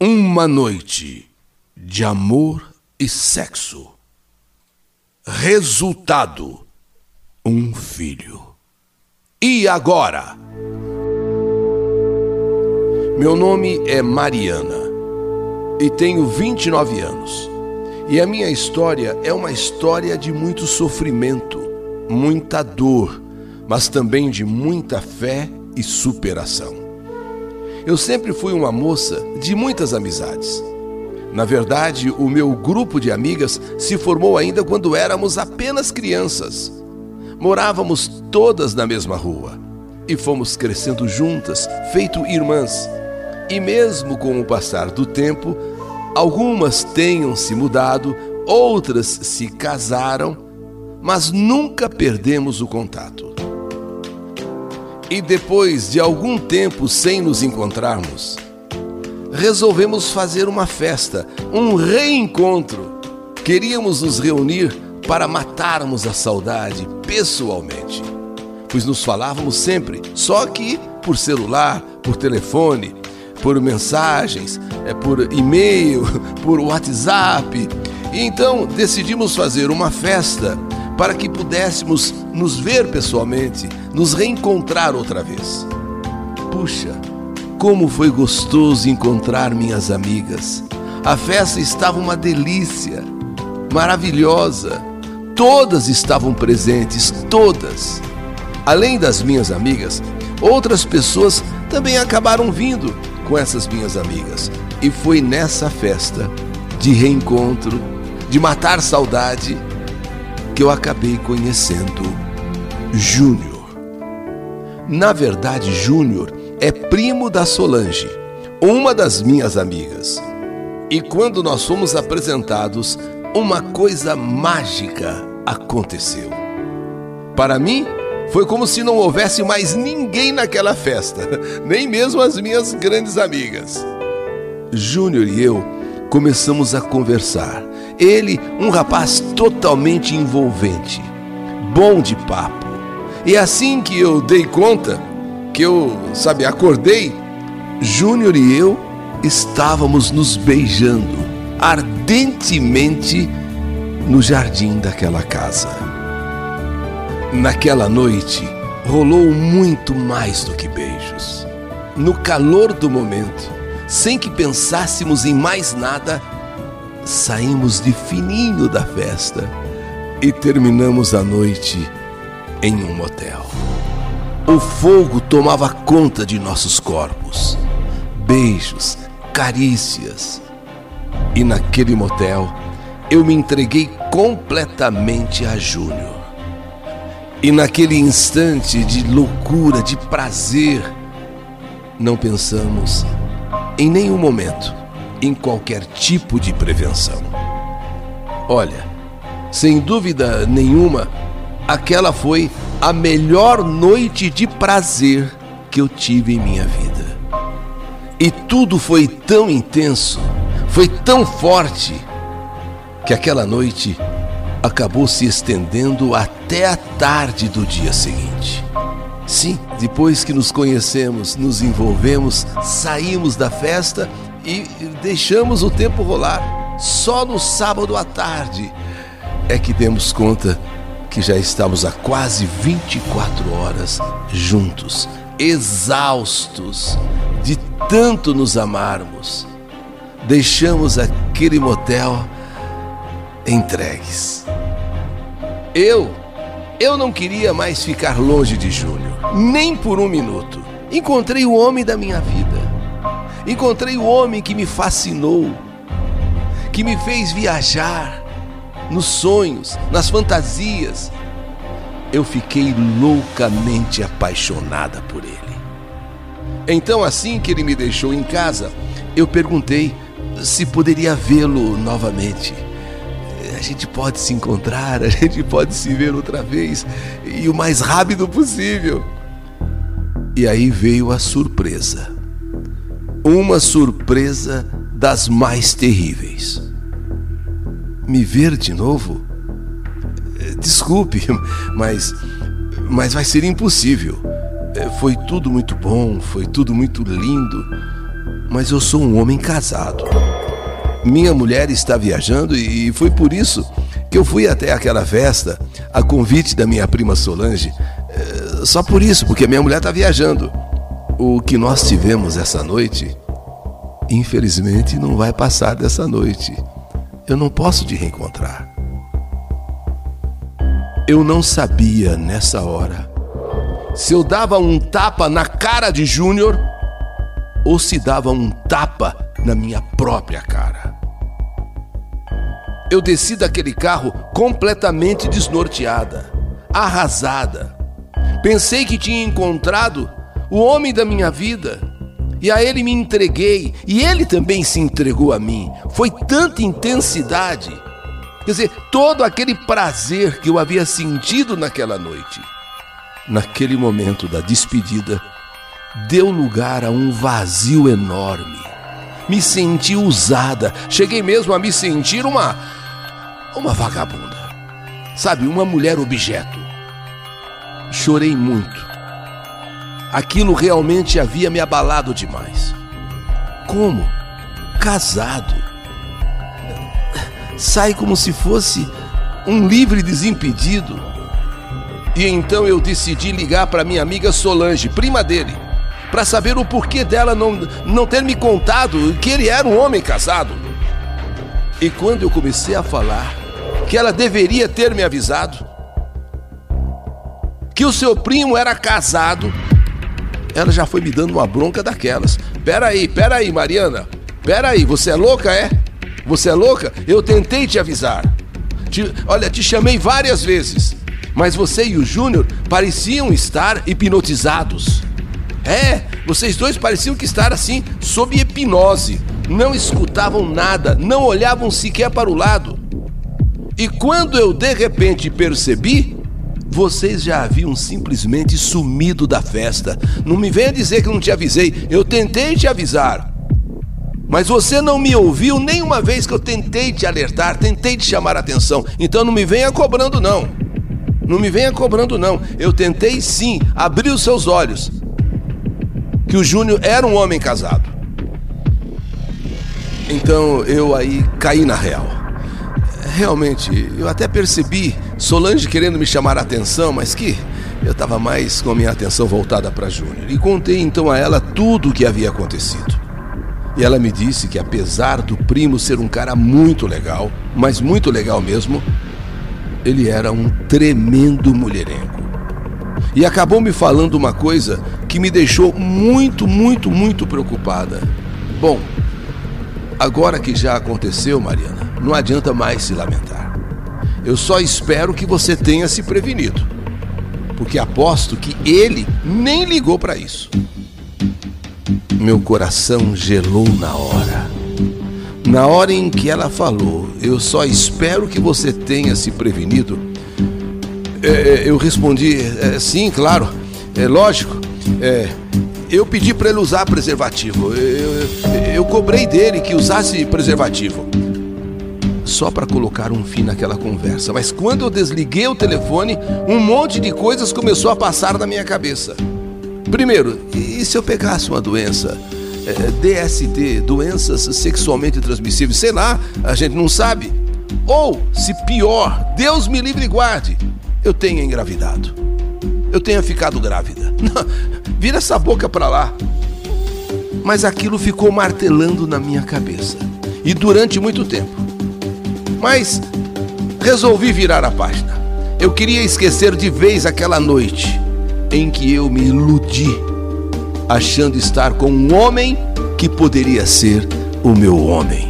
Uma noite de amor e sexo. Resultado: um filho. E agora? Meu nome é Mariana e tenho 29 anos. E a minha história é uma história de muito sofrimento, muita dor, mas também de muita fé e superação. Eu sempre fui uma moça de muitas amizades. Na verdade, o meu grupo de amigas se formou ainda quando éramos apenas crianças. Morávamos todas na mesma rua e fomos crescendo juntas, feito irmãs. E mesmo com o passar do tempo, algumas tenham se mudado, outras se casaram, mas nunca perdemos o contato. E depois de algum tempo sem nos encontrarmos, resolvemos fazer uma festa, um reencontro. Queríamos nos reunir para matarmos a saudade pessoalmente, pois nos falávamos sempre, só que por celular, por telefone, por mensagens, é por e-mail, por WhatsApp. E então decidimos fazer uma festa para que pudéssemos nos ver pessoalmente, nos reencontrar outra vez. Puxa, como foi gostoso encontrar minhas amigas. A festa estava uma delícia, maravilhosa. Todas estavam presentes, todas. Além das minhas amigas, outras pessoas também acabaram vindo com essas minhas amigas. E foi nessa festa de reencontro, de matar saudade, que eu acabei conhecendo Júnior. Na verdade, Júnior é primo da Solange, uma das minhas amigas. E quando nós fomos apresentados, uma coisa mágica aconteceu. Para mim, foi como se não houvesse mais ninguém naquela festa, nem mesmo as minhas grandes amigas. Júnior e eu começamos a conversar ele, um rapaz totalmente envolvente, bom de papo. E assim que eu dei conta, que eu, sabe, acordei, Júnior e eu estávamos nos beijando ardentemente no jardim daquela casa. Naquela noite, rolou muito mais do que beijos. No calor do momento, sem que pensássemos em mais nada, saímos de fininho da festa e terminamos a noite em um motel. O fogo tomava conta de nossos corpos. Beijos, carícias. E naquele motel eu me entreguei completamente a Júnior. E naquele instante de loucura, de prazer, não pensamos em nenhum momento em qualquer tipo de prevenção. Olha, sem dúvida nenhuma, aquela foi a melhor noite de prazer que eu tive em minha vida. E tudo foi tão intenso, foi tão forte, que aquela noite acabou se estendendo até a tarde do dia seguinte. Sim, depois que nos conhecemos, nos envolvemos, saímos da festa e deixamos o tempo rolar. Só no sábado à tarde é que demos conta que já estamos há quase 24 horas juntos, exaustos de tanto nos amarmos. Deixamos aquele motel entregues. Eu, eu não queria mais ficar longe de Júnior, nem por um minuto. Encontrei o homem da minha vida. Encontrei o homem que me fascinou, que me fez viajar nos sonhos, nas fantasias. Eu fiquei loucamente apaixonada por ele. Então, assim que ele me deixou em casa, eu perguntei se poderia vê-lo novamente. A gente pode se encontrar, a gente pode se ver outra vez e o mais rápido possível. E aí veio a surpresa uma surpresa das mais terríveis. Me ver de novo? Eh, desculpe, mas mas vai ser impossível. Eh, foi tudo muito bom, foi tudo muito lindo, mas eu sou um homem casado. Minha mulher está viajando e foi por isso que eu fui até aquela festa, a convite da minha prima Solange. É, só por isso, porque minha mulher está viajando. O que nós tivemos essa noite, infelizmente, não vai passar dessa noite. Eu não posso te reencontrar. Eu não sabia nessa hora se eu dava um tapa na cara de Júnior ou se dava um tapa na minha própria cara. Eu desci daquele carro completamente desnorteada, arrasada. Pensei que tinha encontrado o homem da minha vida e a ele me entreguei e ele também se entregou a mim. Foi tanta intensidade. Quer dizer, todo aquele prazer que eu havia sentido naquela noite, naquele momento da despedida, deu lugar a um vazio enorme. Me senti usada, cheguei mesmo a me sentir uma uma vagabunda. Sabe, uma mulher objeto. Chorei muito. Aquilo realmente havia me abalado demais. Como? Casado. Sai como se fosse um livre desimpedido. E então eu decidi ligar para minha amiga Solange, prima dele, para saber o porquê dela não, não ter me contado que ele era um homem casado. E quando eu comecei a falar que ela deveria ter me avisado, que o seu primo era casado, ela já foi me dando uma bronca daquelas. Peraí, peraí, Mariana. Peraí, você é louca, é? Você é louca? Eu tentei te avisar. Te, olha, te chamei várias vezes. Mas você e o Júnior pareciam estar hipnotizados. É, vocês dois pareciam que estar assim, sob hipnose. Não escutavam nada, não olhavam sequer para o lado. E quando eu de repente percebi, vocês já haviam simplesmente sumido da festa. Não me venha dizer que não te avisei. Eu tentei te avisar. Mas você não me ouviu nenhuma vez que eu tentei te alertar, tentei te chamar a atenção. Então não me venha cobrando, não. Não me venha cobrando, não. Eu tentei sim abrir os seus olhos. Que o Júnior era um homem casado. Então eu aí caí na real. Realmente, eu até percebi Solange querendo me chamar a atenção, mas que eu estava mais com a minha atenção voltada para Júnior. E contei então a ela tudo o que havia acontecido. E ela me disse que apesar do primo ser um cara muito legal, mas muito legal mesmo, ele era um tremendo mulherengo. E acabou me falando uma coisa que me deixou muito, muito, muito preocupada. Bom, agora que já aconteceu, Mariana, não adianta mais se lamentar. Eu só espero que você tenha se prevenido, porque aposto que ele nem ligou para isso. Meu coração gelou na hora. Na hora em que ela falou, eu só espero que você tenha se prevenido. É, é eu respondi, é, sim, claro, é lógico. É, eu pedi para ele usar preservativo. Eu, eu, eu cobrei dele que usasse preservativo. Só para colocar um fim naquela conversa. Mas quando eu desliguei o telefone, um monte de coisas começou a passar na minha cabeça. Primeiro, e se eu pegasse uma doença? É, DST, doenças sexualmente transmissíveis, sei lá, a gente não sabe. Ou, se pior, Deus me livre e guarde, eu tenha engravidado. Eu tenha ficado grávida. Não, vira essa boca para lá. Mas aquilo ficou martelando na minha cabeça. E durante muito tempo. Mas resolvi virar a página. Eu queria esquecer de vez aquela noite em que eu me iludi, achando estar com um homem que poderia ser o meu homem.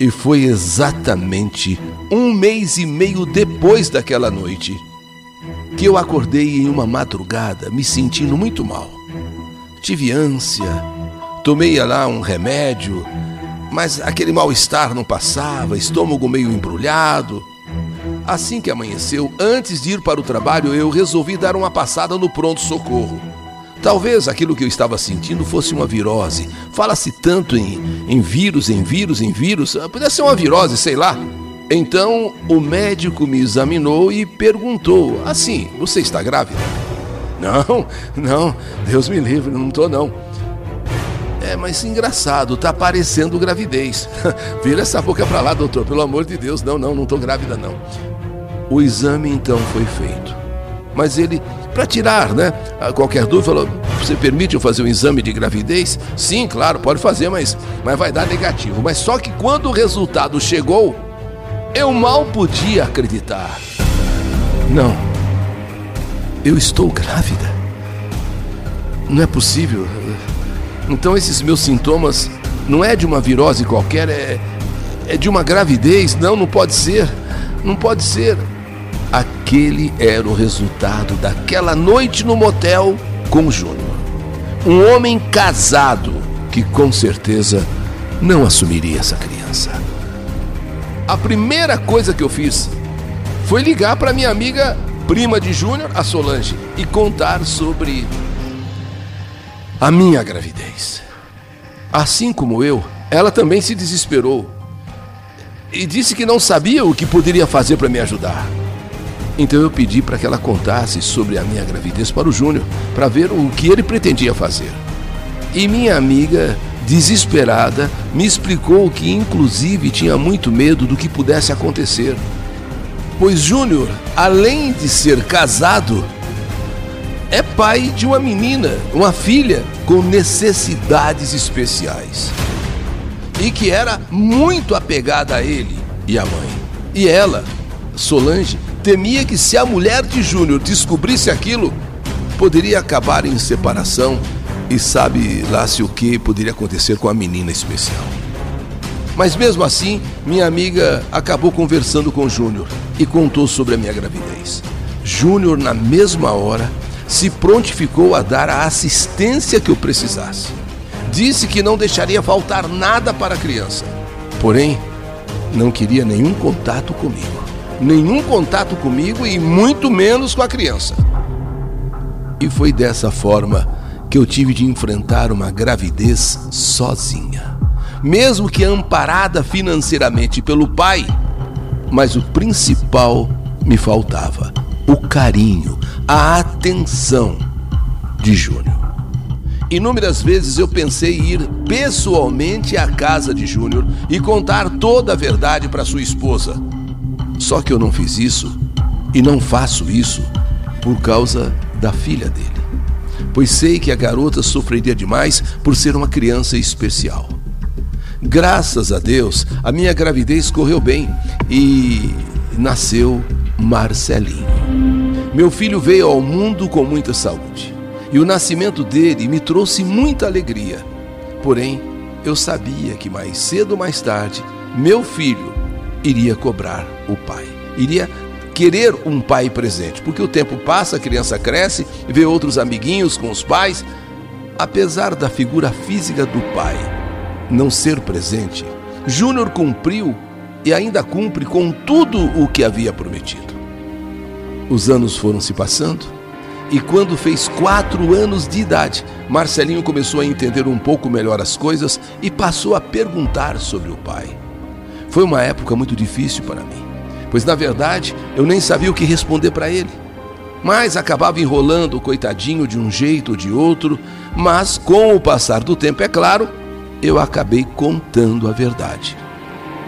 E foi exatamente um mês e meio depois daquela noite que eu acordei em uma madrugada me sentindo muito mal. Tive ânsia, tomei lá um remédio, mas aquele mal-estar não passava, estômago meio embrulhado. Assim que amanheceu, antes de ir para o trabalho, eu resolvi dar uma passada no pronto-socorro. Talvez aquilo que eu estava sentindo fosse uma virose. Fala-se tanto em, em vírus, em vírus, em vírus. Podia ser uma virose, sei lá. Então o médico me examinou e perguntou: Assim, você está grávida? Não, não, Deus me livre, não estou não. É, mas engraçado, tá parecendo gravidez. Vira essa boca pra lá, doutor, pelo amor de Deus. Não, não, não tô grávida, não. O exame então foi feito. Mas ele, para tirar, né? Qualquer dúvida, falou: Você permite eu fazer um exame de gravidez? Sim, claro, pode fazer, mas, mas vai dar negativo. Mas só que quando o resultado chegou, eu mal podia acreditar. Não, eu estou grávida. Não é possível. Então esses meus sintomas não é de uma virose qualquer, é, é de uma gravidez. Não, não pode ser. Não pode ser. Aquele era o resultado daquela noite no motel com o Júnior. Um homem casado que com certeza não assumiria essa criança. A primeira coisa que eu fiz foi ligar para minha amiga prima de Júnior, a Solange, e contar sobre a minha gravidez. Assim como eu, ela também se desesperou e disse que não sabia o que poderia fazer para me ajudar. Então eu pedi para que ela contasse sobre a minha gravidez para o Júnior, para ver o que ele pretendia fazer. E minha amiga, desesperada, me explicou que inclusive tinha muito medo do que pudesse acontecer. Pois Júnior, além de ser casado, é pai de uma menina, uma filha com necessidades especiais. E que era muito apegada a ele e à mãe. E ela, Solange, temia que se a mulher de Júnior descobrisse aquilo, poderia acabar em separação e sabe lá se o que poderia acontecer com a menina especial. Mas mesmo assim, minha amiga acabou conversando com Júnior e contou sobre a minha gravidez. Júnior, na mesma hora, se prontificou a dar a assistência que eu precisasse. Disse que não deixaria faltar nada para a criança. Porém, não queria nenhum contato comigo. Nenhum contato comigo e muito menos com a criança. E foi dessa forma que eu tive de enfrentar uma gravidez sozinha. Mesmo que amparada financeiramente pelo pai, mas o principal me faltava: o carinho, a atenção de Júnior. Inúmeras vezes eu pensei em ir pessoalmente à casa de Júnior e contar toda a verdade para sua esposa. Só que eu não fiz isso e não faço isso por causa da filha dele. Pois sei que a garota sofreria demais por ser uma criança especial. Graças a Deus, a minha gravidez correu bem e nasceu Marcelinho. Meu filho veio ao mundo com muita saúde e o nascimento dele me trouxe muita alegria. Porém, eu sabia que mais cedo ou mais tarde, meu filho iria cobrar o pai, iria querer um pai presente, porque o tempo passa, a criança cresce, vê outros amiguinhos com os pais. Apesar da figura física do pai não ser presente, Júnior cumpriu e ainda cumpre com tudo o que havia prometido. Os anos foram se passando e quando fez quatro anos de idade, Marcelinho começou a entender um pouco melhor as coisas e passou a perguntar sobre o pai. Foi uma época muito difícil para mim, pois na verdade eu nem sabia o que responder para ele. Mas acabava enrolando o coitadinho de um jeito ou de outro, mas com o passar do tempo, é claro, eu acabei contando a verdade.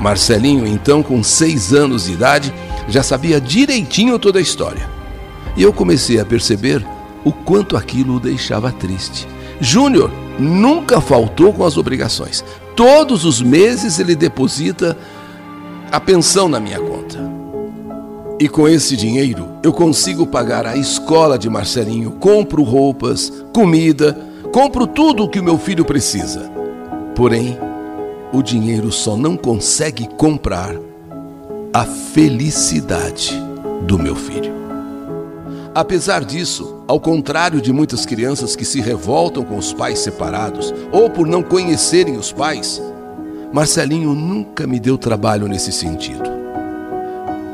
Marcelinho, então com seis anos de idade, já sabia direitinho toda a história. E eu comecei a perceber o quanto aquilo o deixava triste. Júnior nunca faltou com as obrigações. Todos os meses ele deposita a pensão na minha conta. E com esse dinheiro eu consigo pagar a escola de Marcelinho, compro roupas, comida, compro tudo o que o meu filho precisa. Porém, o dinheiro só não consegue comprar a felicidade do meu filho. Apesar disso, ao contrário de muitas crianças que se revoltam com os pais separados ou por não conhecerem os pais, Marcelinho nunca me deu trabalho nesse sentido.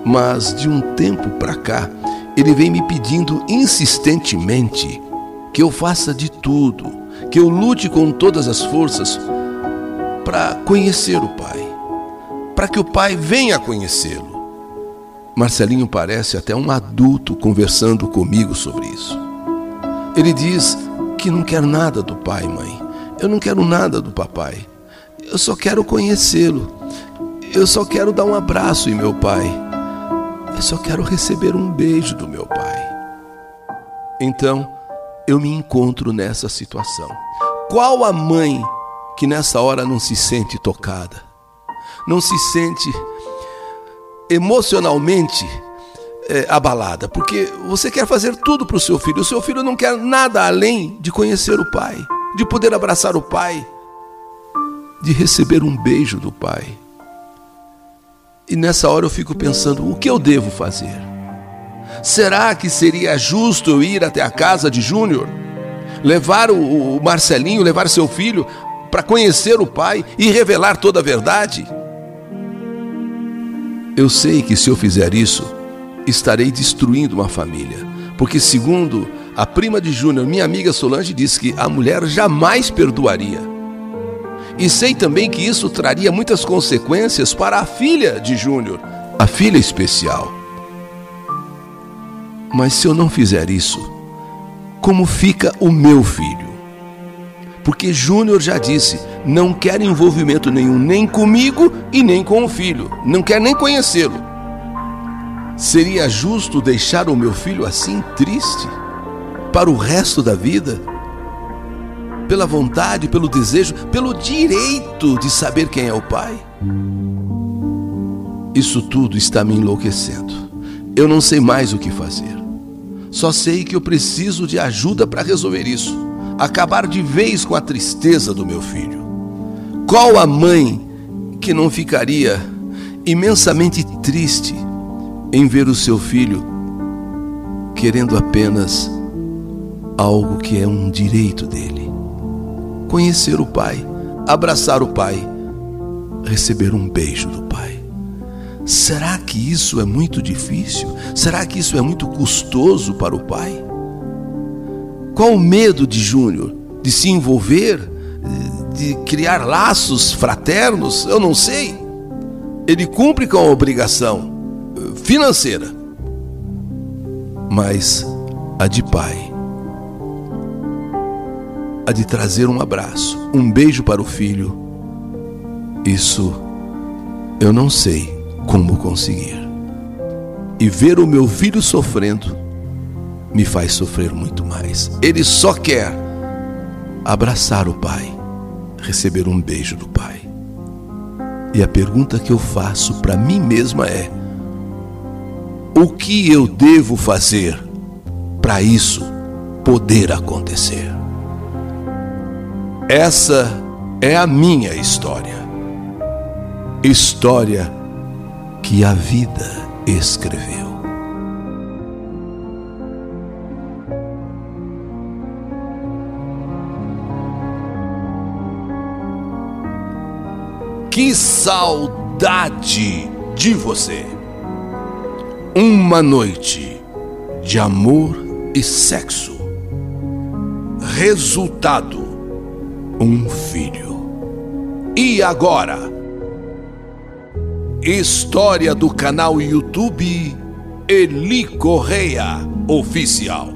Mas de um tempo para cá, ele vem me pedindo insistentemente que eu faça de tudo, que eu lute com todas as forças para conhecer o pai para que o pai venha conhecê-lo. Marcelinho parece até um adulto conversando comigo sobre isso. Ele diz que não quer nada do pai, mãe. Eu não quero nada do papai. Eu só quero conhecê-lo. Eu só quero dar um abraço em meu pai. Eu só quero receber um beijo do meu pai. Então, eu me encontro nessa situação. Qual a mãe que nessa hora não se sente tocada? Não se sente emocionalmente é, abalada, porque você quer fazer tudo para o seu filho. O seu filho não quer nada além de conhecer o pai, de poder abraçar o pai, de receber um beijo do pai. E nessa hora eu fico pensando: o que eu devo fazer? Será que seria justo eu ir até a casa de Júnior, levar o, o Marcelinho, levar seu filho para conhecer o pai e revelar toda a verdade? Eu sei que se eu fizer isso, estarei destruindo uma família, porque, segundo a prima de Júnior, minha amiga Solange, diz que a mulher jamais perdoaria. E sei também que isso traria muitas consequências para a filha de Júnior, a filha especial. Mas se eu não fizer isso, como fica o meu filho? Porque Júnior já disse: não quer envolvimento nenhum, nem comigo e nem com o filho, não quer nem conhecê-lo. Seria justo deixar o meu filho assim triste para o resto da vida? Pela vontade, pelo desejo, pelo direito de saber quem é o pai? Isso tudo está me enlouquecendo. Eu não sei mais o que fazer. Só sei que eu preciso de ajuda para resolver isso, acabar de vez com a tristeza do meu filho. Qual a mãe que não ficaria imensamente triste em ver o seu filho querendo apenas algo que é um direito dele? Conhecer o pai, abraçar o pai, receber um beijo do pai. Será que isso é muito difícil? Será que isso é muito custoso para o pai? Qual o medo de Júnior? De se envolver? De criar laços fraternos, eu não sei. Ele cumpre com a obrigação eh, financeira, mas a de pai, a de trazer um abraço, um beijo para o filho, isso eu não sei como conseguir. E ver o meu filho sofrendo me faz sofrer muito mais. Ele só quer abraçar o pai receber um beijo do Pai. E a pergunta que eu faço para mim mesma é: o que eu devo fazer para isso poder acontecer? Essa é a minha história. História que a vida escreveu. Que saudade de você! Uma noite de amor e sexo. Resultado: um filho. E agora? História do canal YouTube Eli Correia Oficial.